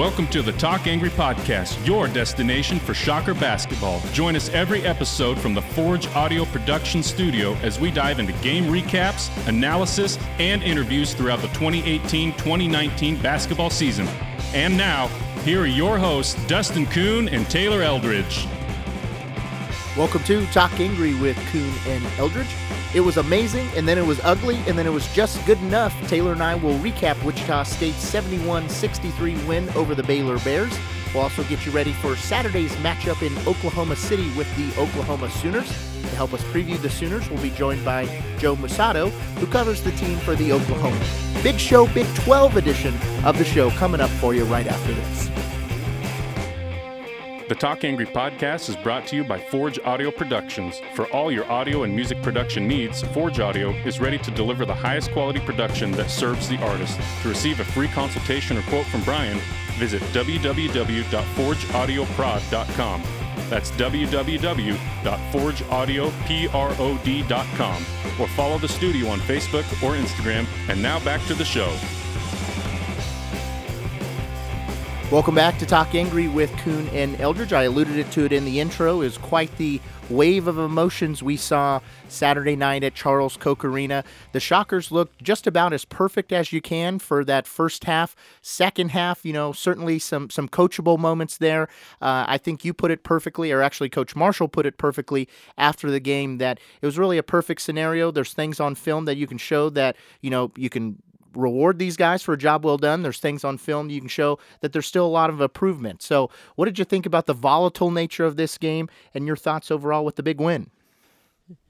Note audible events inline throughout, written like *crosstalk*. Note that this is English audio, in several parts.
Welcome to the Talk Angry Podcast, your destination for Shocker basketball. Join us every episode from the Forge Audio Production Studio as we dive into game recaps, analysis, and interviews throughout the 2018 2019 basketball season. And now, here are your hosts, Dustin Kuhn and Taylor Eldridge. Welcome to Talk Angry with Kuhn and Eldridge. It was amazing, and then it was ugly, and then it was just good enough. Taylor and I will recap Wichita State's 71 63 win over the Baylor Bears. We'll also get you ready for Saturday's matchup in Oklahoma City with the Oklahoma Sooners. To help us preview the Sooners, we'll be joined by Joe Mussatto, who covers the team for the Oklahoma. Big Show Big 12 edition of the show coming up for you right after this. The Talk Angry podcast is brought to you by Forge Audio Productions. For all your audio and music production needs, Forge Audio is ready to deliver the highest quality production that serves the artist. To receive a free consultation or quote from Brian, visit www.forgeaudioprod.com. That's www.forgeaudioprod.com. Or follow the studio on Facebook or Instagram. And now back to the show. Welcome back to Talk Angry with Kuhn and Eldridge. I alluded to it in the intro. Was quite the wave of emotions we saw Saturday night at Charles Koch Arena. The Shockers looked just about as perfect as you can for that first half. Second half, you know, certainly some some coachable moments there. Uh, I think you put it perfectly, or actually Coach Marshall put it perfectly after the game that it was really a perfect scenario. There's things on film that you can show that you know you can reward these guys for a job well done. There's things on film you can show that there's still a lot of improvement. So, what did you think about the volatile nature of this game and your thoughts overall with the big win?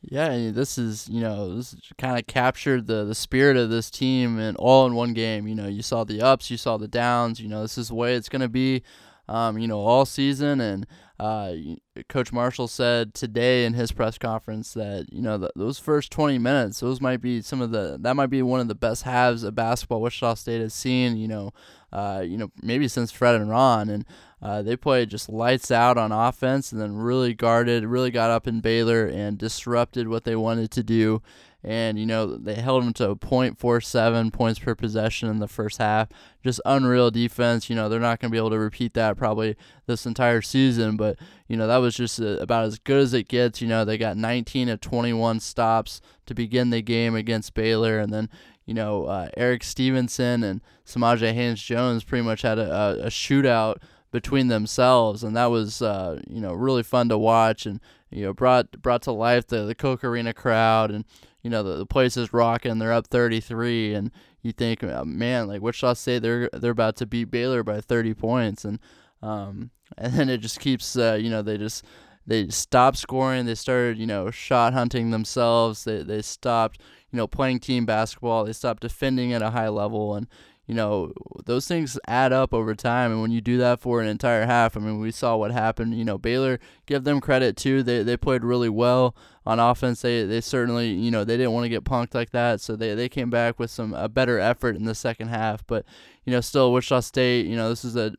Yeah, this is you know this kind of captured the the spirit of this team and all in one game. You know, you saw the ups, you saw the downs. You know, this is the way it's gonna be. Um, you know, all season and uh, Coach Marshall said today in his press conference that you know the, those first 20 minutes, those might be some of the that might be one of the best halves of basketball Wichita State has seen. You know, uh, you know maybe since Fred and Ron, and uh, they played just lights out on offense, and then really guarded, really got up in Baylor and disrupted what they wanted to do and you know they held them to 0.47 points per possession in the first half. Just unreal defense. You know they're not going to be able to repeat that probably this entire season, but you know that was just a, about as good as it gets. You know they got 19 of 21 stops to begin the game against Baylor, and then you know uh, Erik Stevenson and Samajae Haynes Jones pretty much had a, a, a shootout between themselves, and that was uh, you know really fun to watch and you know brought brought to life the the Koch Arena crowd and you know the, the place is rocking. They're up 33, and you think, oh, man, like Wichita State, they're they're about to beat Baylor by 30 points, and um, *laughs* and then it just keeps, uh, you know, they just they stopped scoring. They started, you know, shot hunting themselves. They they stopped, you know, playing team basketball. They stopped defending at a high level, and you know, those things add up over time. And when you do that for an entire half, I mean, we saw what happened. You know, Baylor, give them credit too. They they played really well on offense. They they certainly, you know, they didn't want to get punked like that, so they they came back with some a better effort in the second half. But you know, still Wichita State, you know, this is a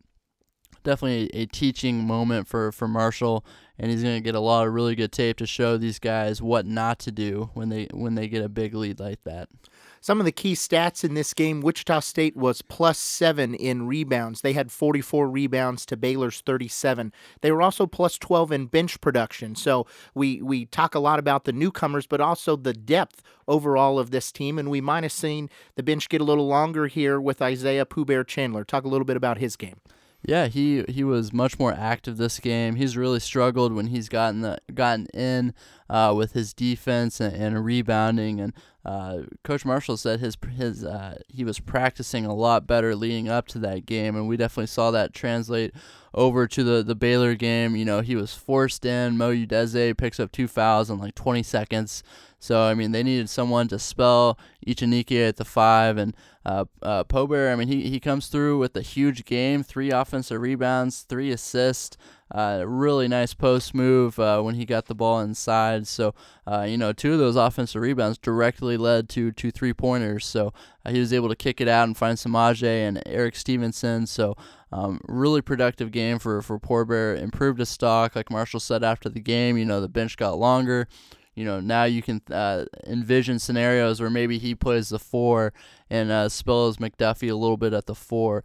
definitely a, a teaching moment for for Marshall, and he's going to get a lot of really good tape to show these guys what not to do when they when they get a big lead like that. Some of the key stats in this game Wichita State was plus seven in rebounds. They had 44 rebounds to Baylor's 37. They were also plus 12 in bench production. So we, we talk a lot about the newcomers, but also the depth overall of this team. And we might have seen the bench get a little longer here with Isaiah Poor Bear Chandler. Talk a little bit about his game. Yeah, he he was much more active this game. He's really struggled when he's gotten the, gotten in uh, with his defense and, and rebounding. And uh, Coach Marshall said his his uh, he was practicing a lot better leading up to that game, and we definitely saw that translate over to the the Baylor game. You know, he was forced in. Mo Udeze picks up two fouls in like 20 seconds. So I mean, they needed someone to spell Echenique at the five, and uh, uh, Poor Bear. I mean, he he comes through with a huge game, three offensive rebounds, three assists. Uh, really nice post move uh, when he got the ball inside. So, uh, you know, two of those offensive rebounds directly led to two three pointers. So uh, he was able to kick it out and find Samajae and Erik Stevenson. So, um, really productive game for for Poor Bear. Improved his stock, like Marshall said after the game. You know, the bench got longer you know now you can uh, envision scenarios where maybe he plays the four and uh, McDuffie a little bit at the four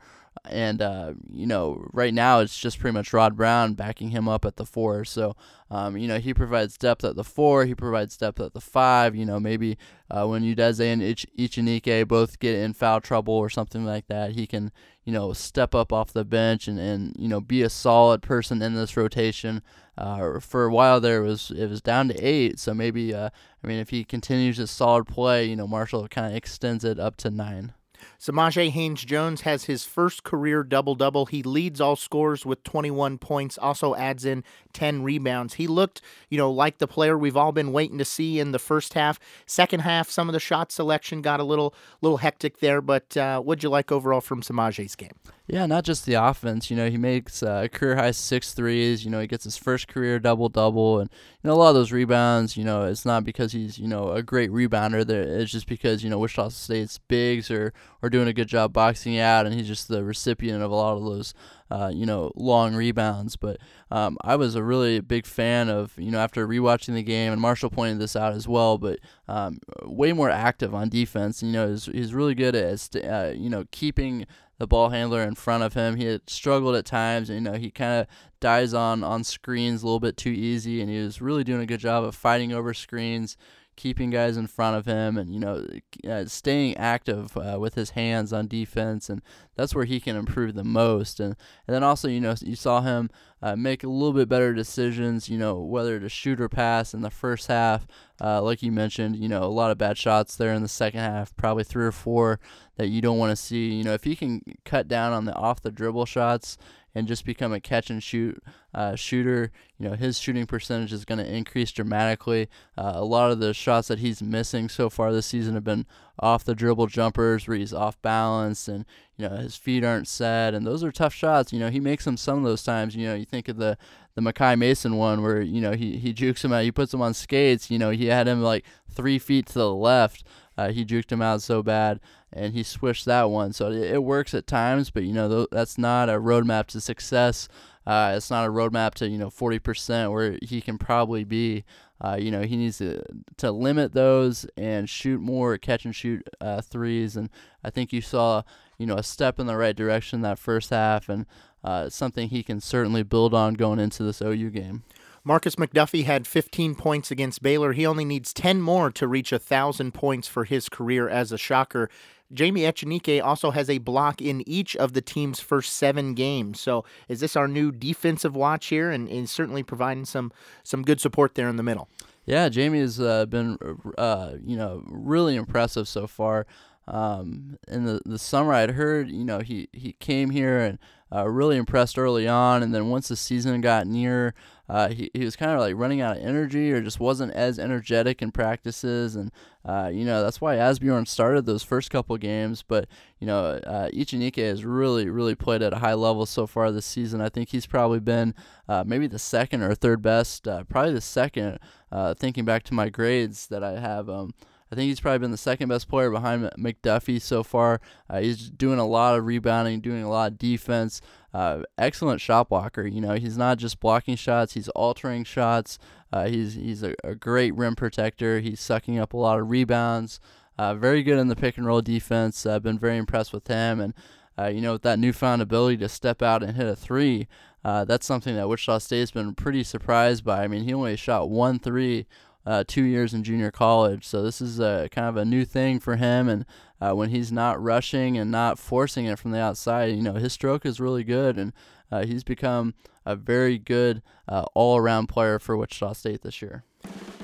and uh, you know, right now it's just pretty much Rod Brown backing him up at the four. So, um, you know, he provides depth at the four. He provides depth at the five. You know, maybe uh, when Udeze and Ich- Echenique both get in foul trouble or something like that, he can, you know, step up off the bench and, and you know be a solid person in this rotation. Uh, for a while there, it was it was down to eight. So maybe, uh, I mean, if he continues his solid play, you know, Marshall kind of extends it up to nine. Samajae Haynes Jones has his first career double double. He leads all scores with 21 points, also adds in 10 rebounds. He looked, you know, like the player we've all been waiting to see in the first half. Second half, some of the shot selection got a little little hectic there, but uh, what'd you like overall from Samajae's game? Yeah, not just the offense. You know, he makes uh, career high six threes. You know, he gets his first career double double, and you know a lot of those rebounds. You know, it's not because he's you know a great rebounder. There, it's just because you know Wichita State's bigs are are doing a good job boxing out, and he's just the recipient of a lot of those uh, you know, long rebounds. But um, I was a really big fan of, you know, after rewatching the game, and Marshall pointed this out as well, but um, way more active on defense. You know, he's, he's really good at, uh, you know, keeping the ball handler in front of him. He had struggled at times. You know, he kind of dies on on screens a little bit too easy, and he was really doing a good job of fighting over screens keeping guys in front of him and you know uh, staying active uh, with his hands on defense and that's where he can improve the most. And and then also you know you saw him uh, make a little bit better decisions you know whether to shoot or pass in the first half uh, like you mentioned you know a lot of bad shots there in the second half probably three or four that you don't want to see you know if he can cut down on the off the dribble shots and just become a catch and shoot uh, shooter, you know, his shooting percentage is going to increase dramatically. Uh, a lot of the shots that he's missing so far this season have been off the dribble jumpers where he's off balance and, you know, his feet aren't set. And those are tough shots. You know, he makes them some of those times. You know, you think of the, the Makai Mason one where, you know, he, he jukes him out, he puts him on skates. You know, he had him like three feet to the left. Uh, he juked him out so bad and he swished that one. So it, it works at times, but you know th- that's not a roadmap to success. Uh, it's not a roadmap to you know 40% where he can probably be. Uh, you know he needs to to limit those and shoot more catch and shoot uh, threes. And I think you saw you know a step in the right direction that first half, and uh, something he can certainly build on going into this OU game. Markis McDuffie had 15 points against Baylor. He only needs 10 more to reach 1,000 points for his career as a shocker. Jamie Echenique also has a block in each of the team's first seven games. So is this our new defensive watch here? And is certainly providing some some good support there in the middle. Yeah, Jamie has uh, been uh, you know really impressive so far. Um, in the the summer, I'd heard you know he he came here and uh, really impressed early on, and then once the season got near, uh, he, he was kind of like running out of energy or just wasn't as energetic in practices. And, uh, you know, that's why Asbjorn started those first couple games. But, you know, uh, Echenique has really, really played at a high level so far this season. I think he's probably been uh, maybe the second or third best, uh, probably the second, uh, thinking back to my grades that I have. Um, I think he's probably been the second best player behind McDuffie so far. Uh, he's doing a lot of rebounding, doing a lot of defense. Uh, excellent shot blocker. You know, he's not just blocking shots; he's altering shots. Uh, he's he's a, a, great rim protector. He's sucking up a lot of rebounds. Uh, very good in the pick and roll defense. I've been very impressed with him, and uh, you know, with that newfound ability to step out and hit a three. Uh, that's something that Wichita State's been pretty surprised by. I mean, he only shot one three uh, two years in junior college. So this is a kind of a new thing for him. And uh, when he's not rushing and not forcing it from the outside, you know, his stroke is really good, and uh, he's become a very good uh, all-around player for Wichita State this year.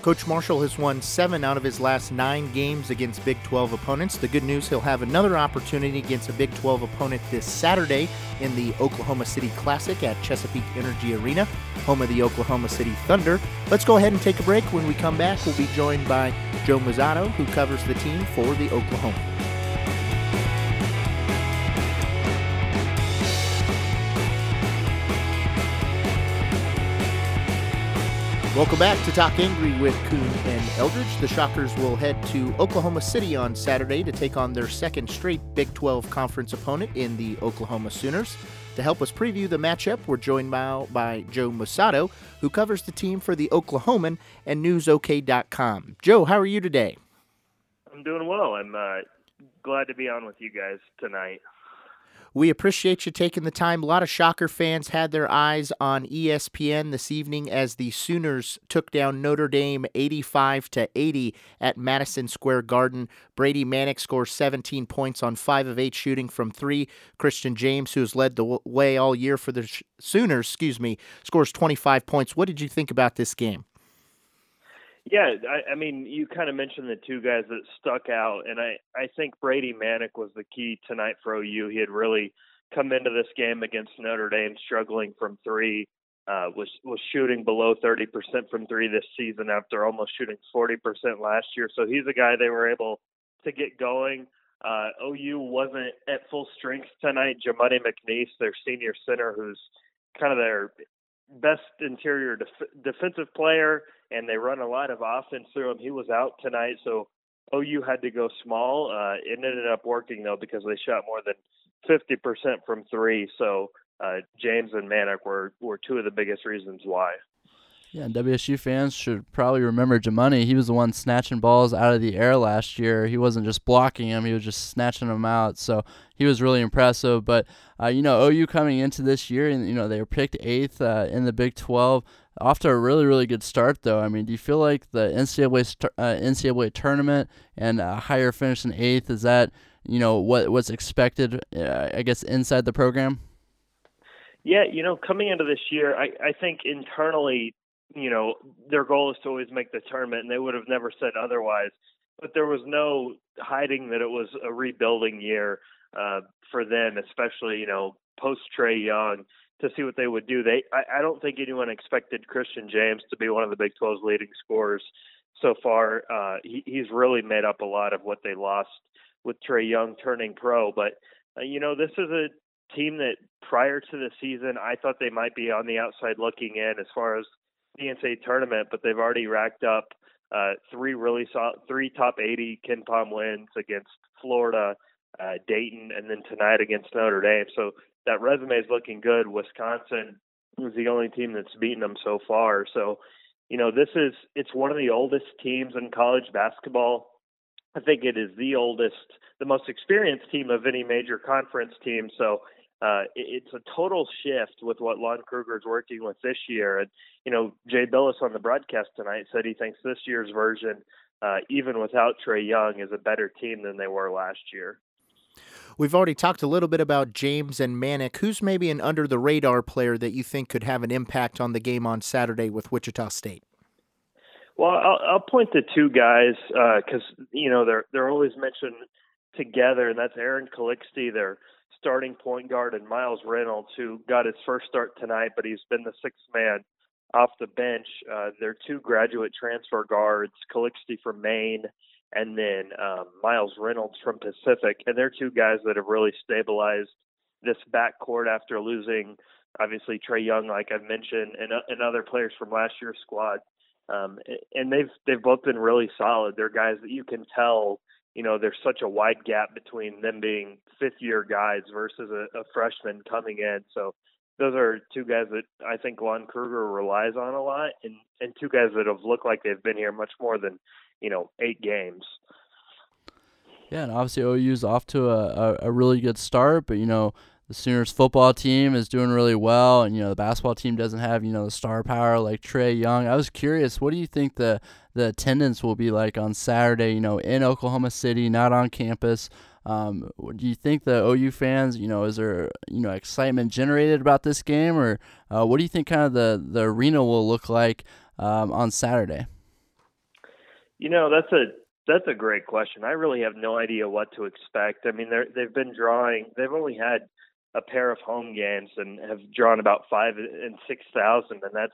Coach Marshall has won seven out of his last nine games against Big 12 opponents. The good news, he'll have another opportunity against a Big 12 opponent this Saturday in the Oklahoma City Classic at Chesapeake Energy Arena, home of the Oklahoma City Thunder. Let's go ahead and take a break. When we come back, we'll be joined by Joe Mussatto, who covers the team for the Oklahoma. Welcome back to Talk Angry with Kuhn and Eldridge. The Shockers will head to Oklahoma City on Saturday to take on their second straight Big 12 conference opponent in the Oklahoma Sooners. To help us preview the matchup, we're joined by, by Joe Mussatto, who covers the team for the Oklahoman and NewsOK.com. Joe, how are you today? I'm doing well. I'm uh, glad to be on with you guys tonight. We appreciate you taking the time. A lot of Shocker fans had their eyes on ESPN this evening as the Sooners took down Notre Dame 85 to 80 at Madison Square Garden. Brady Manek scores 17 points on 5 of 8 shooting from 3. Christian James, who has led the way all year for the Sooners, excuse me, scores 25 points. What did you think about this game? Yeah, I, I mean, you kind of mentioned the two guys that stuck out, and I I think Brady Manek was the key tonight for OU. He had really come into this game against Notre Dame struggling from three, uh, was was shooting below 30% from three this season after almost shooting 40% last year. So he's a guy they were able to get going. Uh, OU wasn't at full strength tonight. Jamuni McNeace, their senior center, who's kind of their best interior def- defensive player, and they run a lot of offense through him. He was out tonight, so OU had to go small. Uh, it ended up working though because they shot more than 50% from three. So uh, James and Manek were were two of the biggest reasons why. Yeah, and WSU fans should probably remember Jamuni. He was the one snatching balls out of the air last year. He wasn't just blocking them; he was just snatching them out. So he was really impressive. But uh, you know, OU coming into this year, and you know they were picked eighth uh, in the Big 12. Off to a really, really good start, though. I mean, do you feel like the NCAA uh, NCAA tournament and a higher finish than eighth is that you know what what's expected? Uh, I guess inside the program. Yeah, you know, coming into this year, I, I think internally you know, their goal is to always make the tournament, and they would have never said otherwise. But there was no hiding that it was a rebuilding year uh, for them, especially you know post Trae Young to see what they would do. They, I, I don't think anyone expected Christian James to be one of the Big 12's leading scorers so far. Uh, he, he's really made up a lot of what they lost with Trae Young turning pro. But uh, you know, this is a team that prior to the season, I thought they might be on the outside looking in as far as the NCAA tournament, but they've already racked up uh, three really solid, three top 80 KenPom wins against Florida, uh, Dayton, and then tonight against Notre Dame. So that resume is looking good. Wisconsin was the only team that's beaten them so far. So, you know, this is it's one of the oldest teams in college basketball. I think it is the oldest, the most experienced team of any major conference team. So uh, it's a total shift with what Lon Kruger is working with this year. And you know, Jay Bilas on the broadcast tonight said he thinks this year's version, uh, even without Trae Young, is a better team than they were last year. We've already talked a little bit about James and Manek. Who's maybe an under the radar player that you think could have an impact on the game on Saturday with Wichita State? Well, I'll, I'll point to two guys because uh, you know they're they're always mentioned together, and that's Aaron Calixte, their starting point guard, and Miles Reynolds, who got his first start tonight, but he's been the sixth man off the bench. Uh, they're two graduate transfer guards, Calixte from Maine, and then um, Miles Reynolds from Pacific, and they're two guys that have really stabilized this backcourt after losing, obviously Trae Young, like I've mentioned, and, uh, and other players from last year's squad. Um, and they've they've both been really solid. They're guys that you can tell you know, there's such a wide gap between them being fifth year guys versus a, a freshman coming in. So those are two guys that I think Lon Kruger relies on a lot, and and two guys that have looked like they've been here much more than you know eight games. Yeah, and obviously OU's off to a, a, a really good start, but you know the Sooners football team is doing really well, and you know the basketball team doesn't have you know the star power like Trae Young. I was curious, what do you think the the attendance will be like on Saturday? You know, in Oklahoma City, not on campus. Um, do you think the OU fans, you know, is there you know excitement generated about this game, or uh, what do you think kind of the the arena will look like um, on Saturday? You know, that's a that's a great question. I really have no idea what to expect. I mean, they've been drawing. They've only had a pair of home games and have drawn about five and six thousand, and that's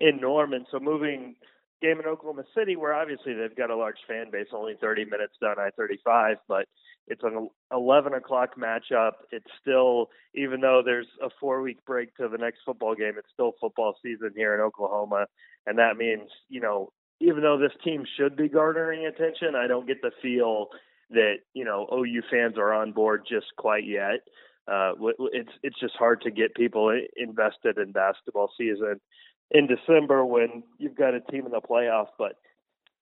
Norman. So moving game in Oklahoma City, where obviously they've got a large fan base, only 30 minutes down I-35, but it's an 11 o'clock matchup. It's still, even though there's a four-week break to the next football game, it's still football season here in Oklahoma, and that means, you know, even though this team should be garnering attention, I don't get the feel that you know OU fans are on board just quite yet uh, it's it's just hard to get people invested in basketball season in December when you've got a team in the playoff. But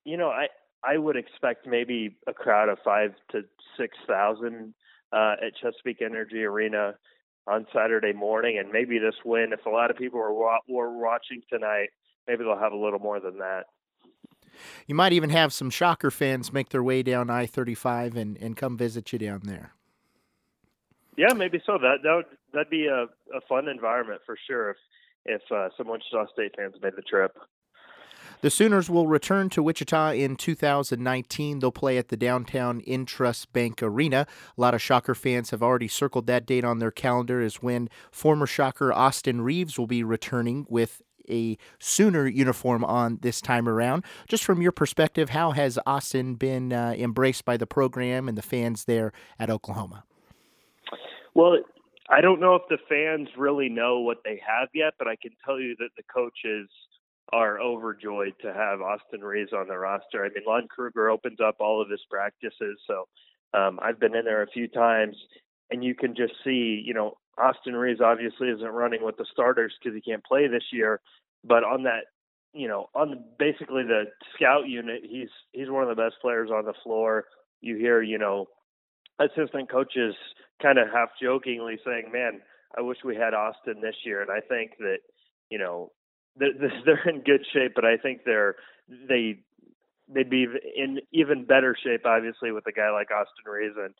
you know, I I would expect maybe a crowd of five to six thousand uh, at Chesapeake Energy Arena on Saturday morning, and maybe this win, if a lot of people are were watching tonight, maybe they'll have a little more than that. You might even have some Shocker fans make their way down I 35 and, and come visit you down there. Yeah, maybe so. That that would that'd be a, a fun environment for sure if if uh, some Wichita State fans made the trip. The Sooners will return to Wichita in 2019. They'll play at the downtown Intrust Bank Arena. A lot of Shocker fans have already circled that date on their calendar as when former Shocker Austin Reaves will be returning with a Sooner uniform on this time around. Just from your perspective, how has Austin been uh, embraced by the program and the fans there at Oklahoma? Well, I don't know if the fans really know what they have yet, but I can tell you that the coaches are overjoyed to have Austin Reaves on the roster. I mean, Lon Kruger opens up all of his practices, so um, I've been in there a few times, and you can just see, you know, Austin Reaves obviously isn't running with the starters because he can't play this year, but on that, you know, on basically the scout unit, he's he's one of the best players on the floor. You hear, you know, assistant coaches kind of half jokingly saying, "Man, I wish we had Austin this year." And I think that you know they're, *laughs* they're in good shape, but I think they're they they'd be in even better shape, obviously, with a guy like Austin Reaves. And,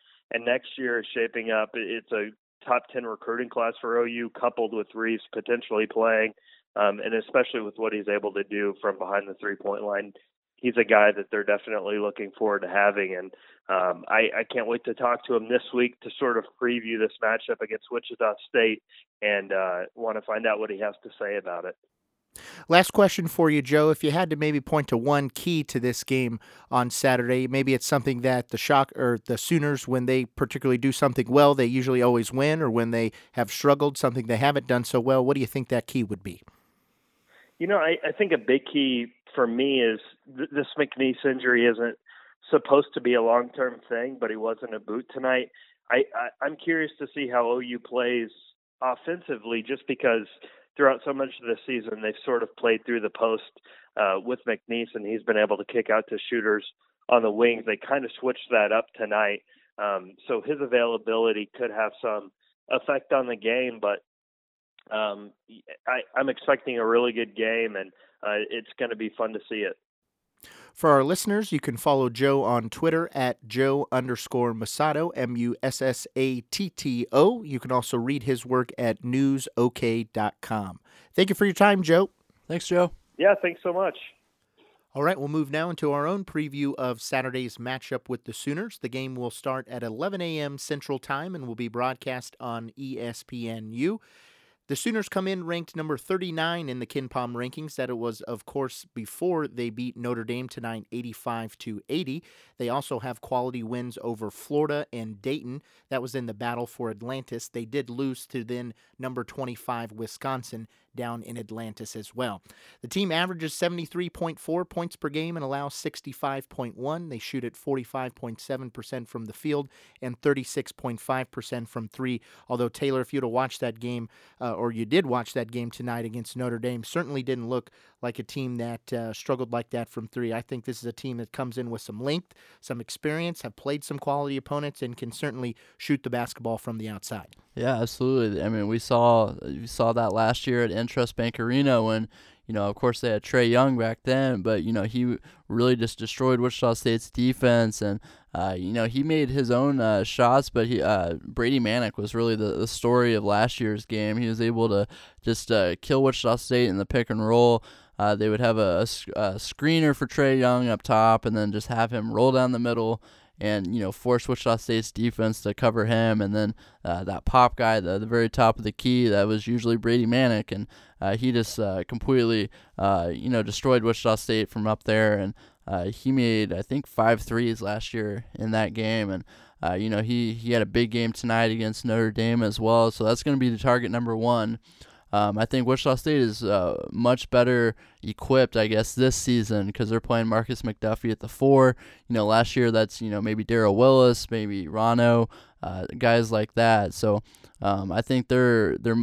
next year is shaping up. It's a top 10 recruiting class for OU, coupled with Reaves potentially playing, um, and especially with what he's able to do from behind the three point line he's a guy that they're definitely looking forward to having. And um, I, I can't wait to talk to him this week to sort of preview this matchup against Wichita State and uh, want to find out what he has to say about it. Last question for you, Joe. If you had to maybe point to one key to this game on Saturday, maybe it's something that the shock or the Sooners, when they particularly do something well, they usually always win, or when they have struggled, something they haven't done so well. What do you think that key would be? You know, I, I think a big key for me is th- this McNeace injury isn't supposed to be a long term thing, but he wasn't a boot tonight. I, I I'm curious to see how OU plays offensively, just because throughout so much of the season they've sort of played through the post uh, with McNeace, and he's been able to kick out to shooters on the wings. They kind of switched that up tonight, um, so his availability could have some effect on the game, but um, I, I'm expecting a really good game, and uh, it's going to be fun to see it. For our listeners, you can follow Joe on Twitter at Joe underscore Mussatto, M U S S A T T O. You can also read his work at newsok.com. Thank you for your time, Joe. Thanks, Joe. Yeah, thanks so much. All right, we'll move now into our own preview of Saturday's matchup with the Sooners. The game will start at 11 a.m. Central Time and will be broadcast on ESPNU. The Sooners come in ranked number 39 in the KenPom rankings. That it was, of course, before they beat Notre Dame tonight, 85 to 80. They also have quality wins over Florida and Dayton. That was in the battle for Atlantis. They did lose to then number 25 Wisconsin down in Atlantis as well. The team averages 73.4 points per game and allows 65.1. They shoot at 45.7% from the field and 36.5% from three. Although, Taylor, if you'd have watched that game, uh, or you did watch that game tonight against Notre Dame, certainly didn't look like a team that uh, struggled like that from three. I think this is a team that comes in with some length, some experience, have played some quality opponents, and can certainly shoot the basketball from the outside. Yeah, absolutely. I mean, we saw we saw that last year at Intrust Bank Arena when you know, of course, they had Trae Young back then, but you know he really just destroyed Wichita State's defense, and uh, you know he made his own uh, shots. But he uh, Brady Manek was really the, the story of last year's game. He was able to just uh, kill Wichita State in the pick and roll. Uh, they would have a, a, a screener for Trae Young up top, and then just have him roll down the middle and you know force Wichita State's defense to cover him, and then uh, that pop guy, the the very top of the key, that was usually Brady Manek, and uh, he just uh, completely uh, you know destroyed Wichita State from up there, and uh, he made I think five threes last year in that game, and uh, you know he he had a big game tonight against Notre Dame as well, so that's going to be the target number one. Um, I think Wichita State is uh, much better equipped, I guess, this season because they're playing Markis McDuffie at the four. You know, last year that's you know maybe Darral Willis, maybe Rano, uh, guys like that. So um, I think they're they're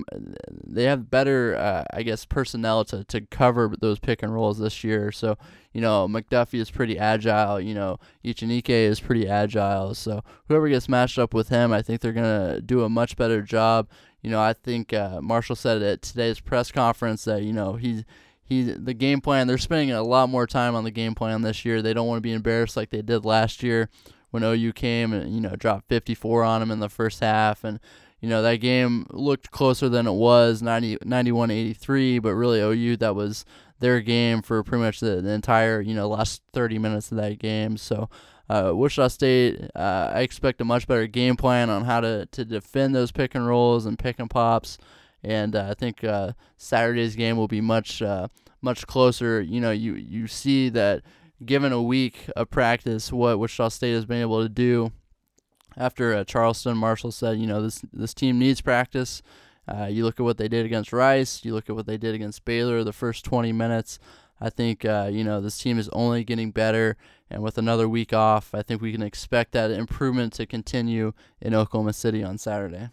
they have better uh, I guess personnel to, to cover those pick and rolls this year. So you know McDuffie is pretty agile. You know Echenique is pretty agile. So whoever gets matched up with him, I think they're gonna do a much better job. You know I think uh, Marshall said at today's press conference that you know he's he the game plan they're spending a lot more time on the game plan this year. They don't want to be embarrassed like they did last year when OU came and you know dropped 54 on them in the first half and you know that game looked closer than it was 90 91-83 but really OU that was their game for pretty much the, the entire you know last 30 minutes of that game so uh, Wichita State, uh, I expect a much better game plan on how to, to defend those pick and rolls and pick and pops, and uh, I think uh, Saturday's game will be much uh, much closer. You know, you you see that given a week of practice, what Wichita State has been able to do after uh, Charleston, Marshall said, you know, this this team needs practice. Uh, you look at what they did against Rice. You look at what they did against Baylor the first 20 minutes. I think uh, you know this team is only getting better, and with another week off, I think we can expect that improvement to continue in Oklahoma City on Saturday.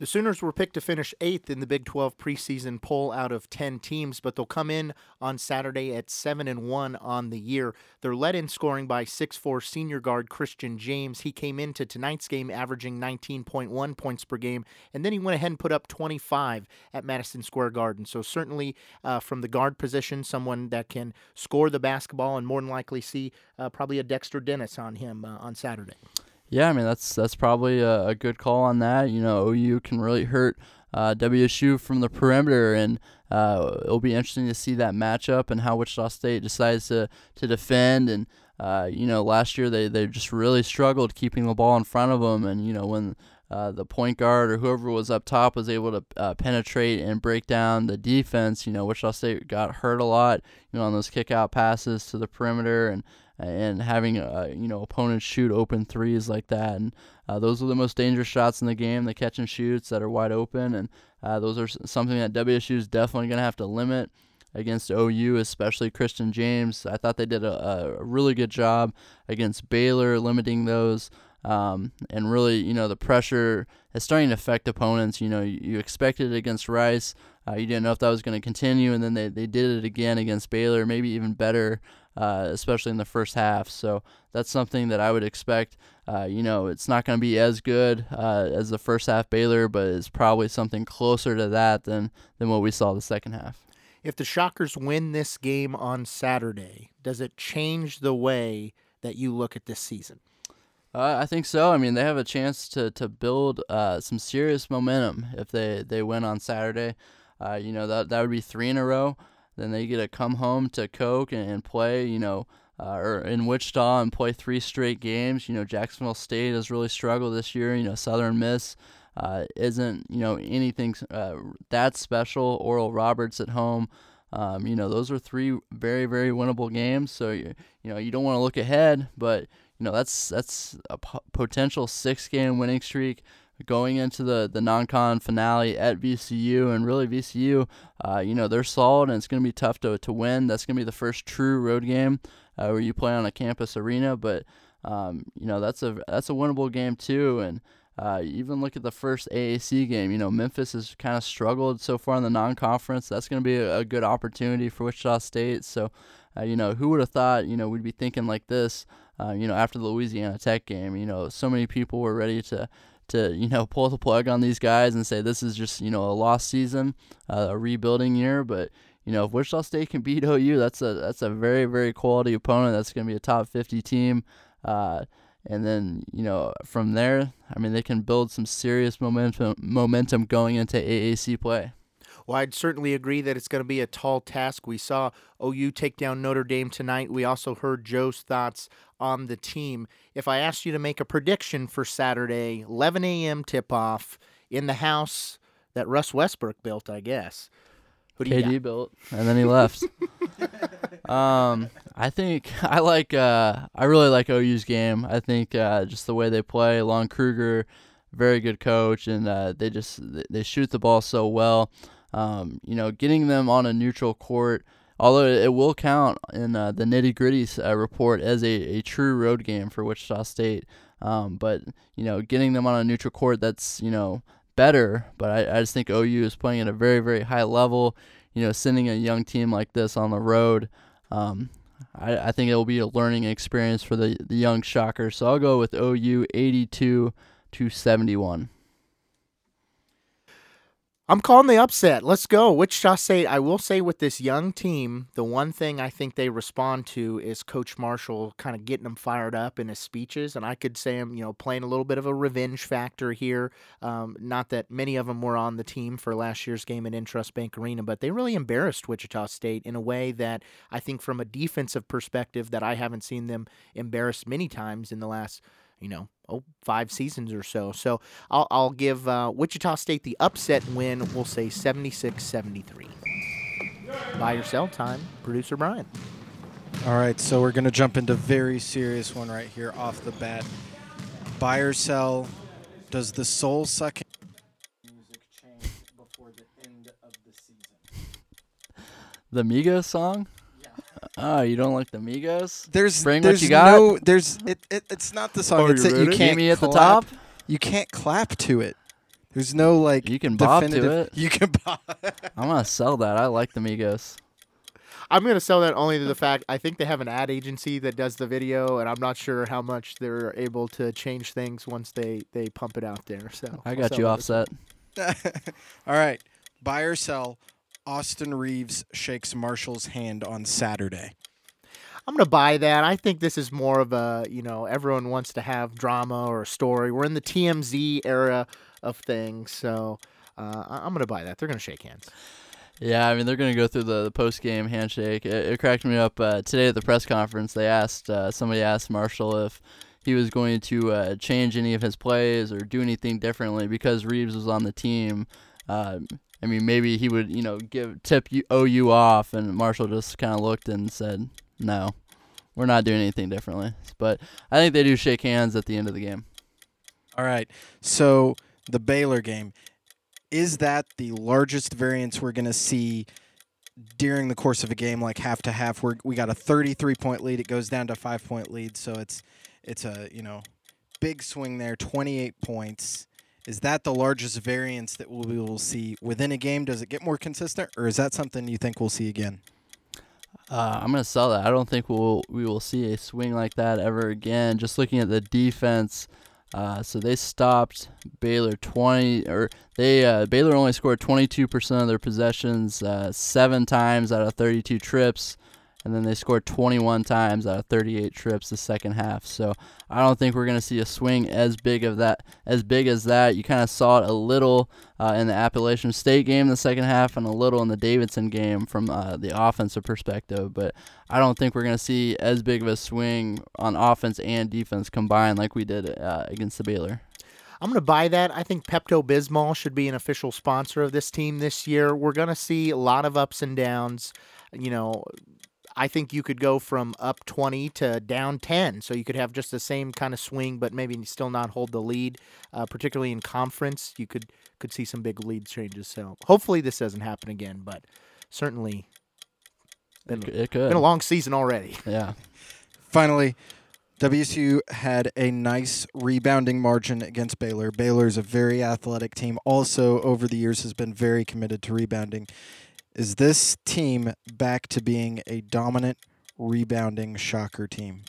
The Sooners were picked to finish eighth in the Big 12 preseason poll out of 10 teams, but they'll come in on Saturday at 7 and 1 on the year. They're led in scoring by 6'4 senior guard Christian James. He came into tonight's game averaging 19.1 points per game, and then he went ahead and put up 25 at Madison Square Garden. So, certainly uh, from the guard position, someone that can score the basketball and more than likely see uh, probably a Dexter Dennis on him uh, on Saturday. Yeah, I mean that's that's probably a, a good call on that. You know, OU can really hurt uh, WSU from the perimeter, and uh, it'll be interesting to see that matchup and how Wichita State decides to to defend. And uh, you know, last year they they just really struggled keeping the ball in front of them, and you know when. Uh, the point guard or whoever was up top was able to uh, penetrate and break down the defense. You know, Wichita State got hurt a lot, you know, on those kick out passes to the perimeter, and and having uh, you know opponents shoot open threes like that. And uh, those are the most dangerous shots in the game, the catch and shoots that are wide open, and uh, those are something that WSU is definitely going to have to limit against OU, especially Christian James. I thought they did a, a really good job against Baylor, limiting those. Um, and really, you know, the pressure is starting to affect opponents. You know, you, you expected it against Rice. Uh, you didn't know if that was going to continue, and then they, they did it again against Baylor, maybe even better uh, especially in the first half. So that's something that I would expect. Uh, you know, it's not going to be as good uh, as the first half Baylor, but it's probably something closer to that than than what we saw the second half. If the Shockers win this game on Saturday, does it change the way that you look at this season? Uh, I think so. I mean, they have a chance to to build uh, some serious momentum if they, they win on Saturday. Uh, you know that that would be three in a row. Then they get to come home to Koch and, and play, you know, uh, or in Wichita and play three straight games. You know, Jacksonville State has really struggled this year. You know, Southern Miss uh, isn't, you know, anything uh, that special. Oral Roberts at home. Um, you know, those are three very, very winnable games. So, you, you know, you don't want to look ahead, but, you know, that's that's a potential six game winning streak going into the, the non-con finale at VCU and really VCU, uh, you know, they're solid and it's going to be tough to, to win. That's going to be the first true road game uh, where you play on a campus arena, but um, you know, that's a that's a winnable game too and uh, even look at the first AAC game. You know, Memphis has kind of struggled so far in the non-conference. That's going to be a, a, good opportunity for Wichita State. So, uh, you know, who would have thought? You know, we'd be thinking like this. Uh, you know, after the Louisiana Tech game, you know, so many people were ready to to you know pull the plug on these guys and say this is just you know a lost season, uh, a rebuilding year. But you know if Wichita State can beat OU, that's a that's a very very quality opponent. That's going to be a top 50 team. Uh, and then you know from there, I mean they can build some serious momentum momentum going into AAC play. Well, I'd certainly agree that it's going to be a tall task. We saw OU take down Notre Dame tonight. We also heard Joe's thoughts on the team. If I asked you to make a prediction for Saturday, 11 a.m. tip off in the house that Russ Westbrook built, I guess. Who do KD built, and then he left. *laughs* um, I think *laughs* I like. Uh, I really like OU's game. I think uh, just the way they play. Lon Kruger, very good coach, and uh, they just they shoot the ball so well. Um, you know, getting them on a neutral court, although it will count in uh, the nitty gritty uh, report as a, a true road game for Wichita State. Um, but you know, getting them on a neutral court that's you know better. But I, I just think OU is playing at a very very high level. You know, sending a young team like this on the road. Um, I, I think it will be a learning experience for the, the young Shockers. So I'll go with OU 82 to 71. I'm calling the upset. Let's go. Wichita State. I will say with this young team, the one thing I think they respond to is Coach Marshall kind of getting them fired up in his speeches, and I could say him, you know, playing a little bit of a revenge factor here. Um, not that many of them were on the team for last year's game at Intrust Bank Arena, but they really embarrassed Wichita State in a way that I think, from a defensive perspective, that I haven't seen them embarrassed many times in the last you know, oh, five seasons or so. So I'll, I'll give uh, Wichita State the upset win. We'll say 76 73. Buy or sell time, producer Brian. All right, so we're going to jump into very serious one right here off the bat. Buy or sell. Does the soul sucking music change before the end of the season? The Migos song? Oh, you don't like the Migos? There's Bring what there's you got? no there's it, it it's not the song. Oh, it's you that you ready? can't Meet me at the clap- top? You can't clap to it. There's no like You can bop to definitive- it. *laughs* You can bop. I'm gonna sell that. I like the Migos. I'm going to sell that only to the fact I think they have an ad agency that does the video, and I'm not sure how much they're able to change things once they, they pump it out there. So I I'll got sell you that offset. *laughs* All right. Buy or sell. Austin Reaves shakes Marshall's hand on Saturday. I'm gonna buy that. I think this is more of a you know everyone wants to have drama or a story. We're in the TMZ era of things, so uh, I- I'm gonna buy that. They're gonna shake hands. Yeah, I mean they're gonna go through the, the post game handshake. It, it cracked me up uh, today at the press conference. They asked uh, somebody asked Marshall if he was going to uh, change any of his plays or do anything differently because Reaves was on the team. Uh, I mean, maybe he would you know give tip you, OU off, and Marshall just kind of looked and said, "No, we're not doing anything differently." But I think they do shake hands at the end of the game. All right. So the Baylor game is that the largest variance we're going to see during the course of a game, like half to half? Where we got a 33 point lead, it goes down to five point lead, so it's it's a you know big swing there, 28 points. Is that the largest variance that we will see within a game? Does it get more consistent, or is that something you think we'll see again? Uh, I'm gonna sell that. I don't think we'll we will see a swing like that ever again. Just looking at the defense, uh, so they stopped Baylor 20 or they uh, Baylor only scored 22% of their possessions uh, seven times out of 32 trips, and then they scored 21 times out of 38 trips the second half. So I don't think we're gonna see a swing as big of that as big as that. You kind of saw it a little uh, in the Appalachian State game the second half, and a little in the Davidson game from uh, the offensive perspective. But I don't think we're going to see as big of a swing on offense and defense combined like we did uh, against the Baylor. I'm going to buy that. I think Pepto Bismol should be an official sponsor of this team this year. We're going to see a lot of ups and downs. You know, I think you could go from up 20 to down 10. So you could have just the same kind of swing, but maybe still not hold the lead. Uh, particularly in conference, you could could see some big lead changes. So hopefully this doesn't happen again, but certainly been, It, c- it could. been a long season already. *laughs* yeah. Finally, WSU had a nice rebounding margin against Baylor. Baylor is a very athletic team. Also, over the years, has been very committed to rebounding. Is this team back to being a dominant rebounding shocker team?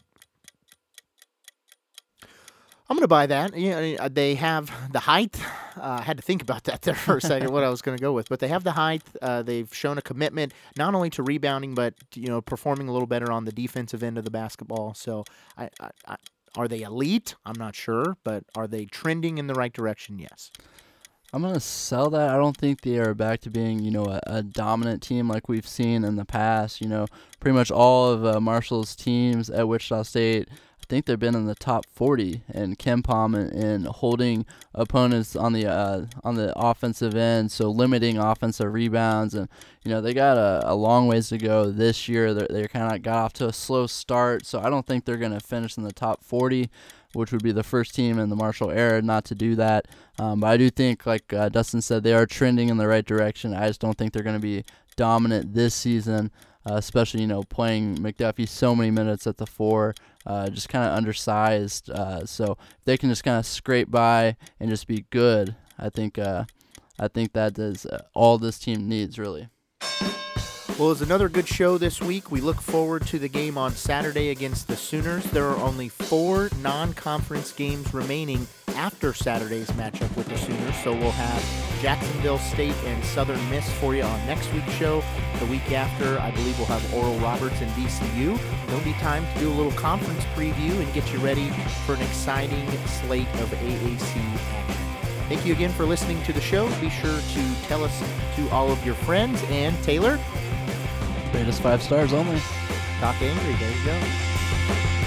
I'm going to buy that. You know, uh, they have the height. Uh, I had to think about that *laughs* there for a second, what I was going to go with. But they have the height. Uh, they've shown a commitment not only to rebounding, but you know, performing a little better on the defensive end of the basketball. So, I, I, I, are they elite? I'm not sure, but are they trending in the right direction? Yes. I'm gonna sell that. I don't think they are back to being, you know, a, a dominant team like we've seen in the past. You know, pretty much all of uh, Marshall's teams at Wichita State, I think they've been in the top 40 in KenPom and, and holding opponents on the uh, on the offensive end, so limiting offensive rebounds. And you know, they got a, a long ways to go this year. They're, they kind of got off to a slow start, so I don't think they're gonna finish in the top 40 which would be the first team in the Marshall era not to do that. Um, but I do think, like uh, Dustin said, they are trending in the right direction. I just don't think they're going to be dominant this season. uh, especially you know playing McDuffie so many minutes at the four, uh, just kind of undersized. Uh, so if they can just kind of scrape by and just be good, I think uh, I think that is uh, all this team needs really. Well, it's another good show this week. We look forward to the game on Saturday against the Sooners. There are only four non conference games remaining after Saturday's matchup with the Sooners, so we'll have Jacksonville State and Southern Miss for you on next week's show. The week after, I believe we'll have Oral Roberts and VCU. There'll be time to do a little conference preview and get you ready for an exciting slate of AAC action. Thank you again for listening to the show. Be sure to tell us to all of your friends. And Taylor, Rate us five stars only. Talk Angry. There you go.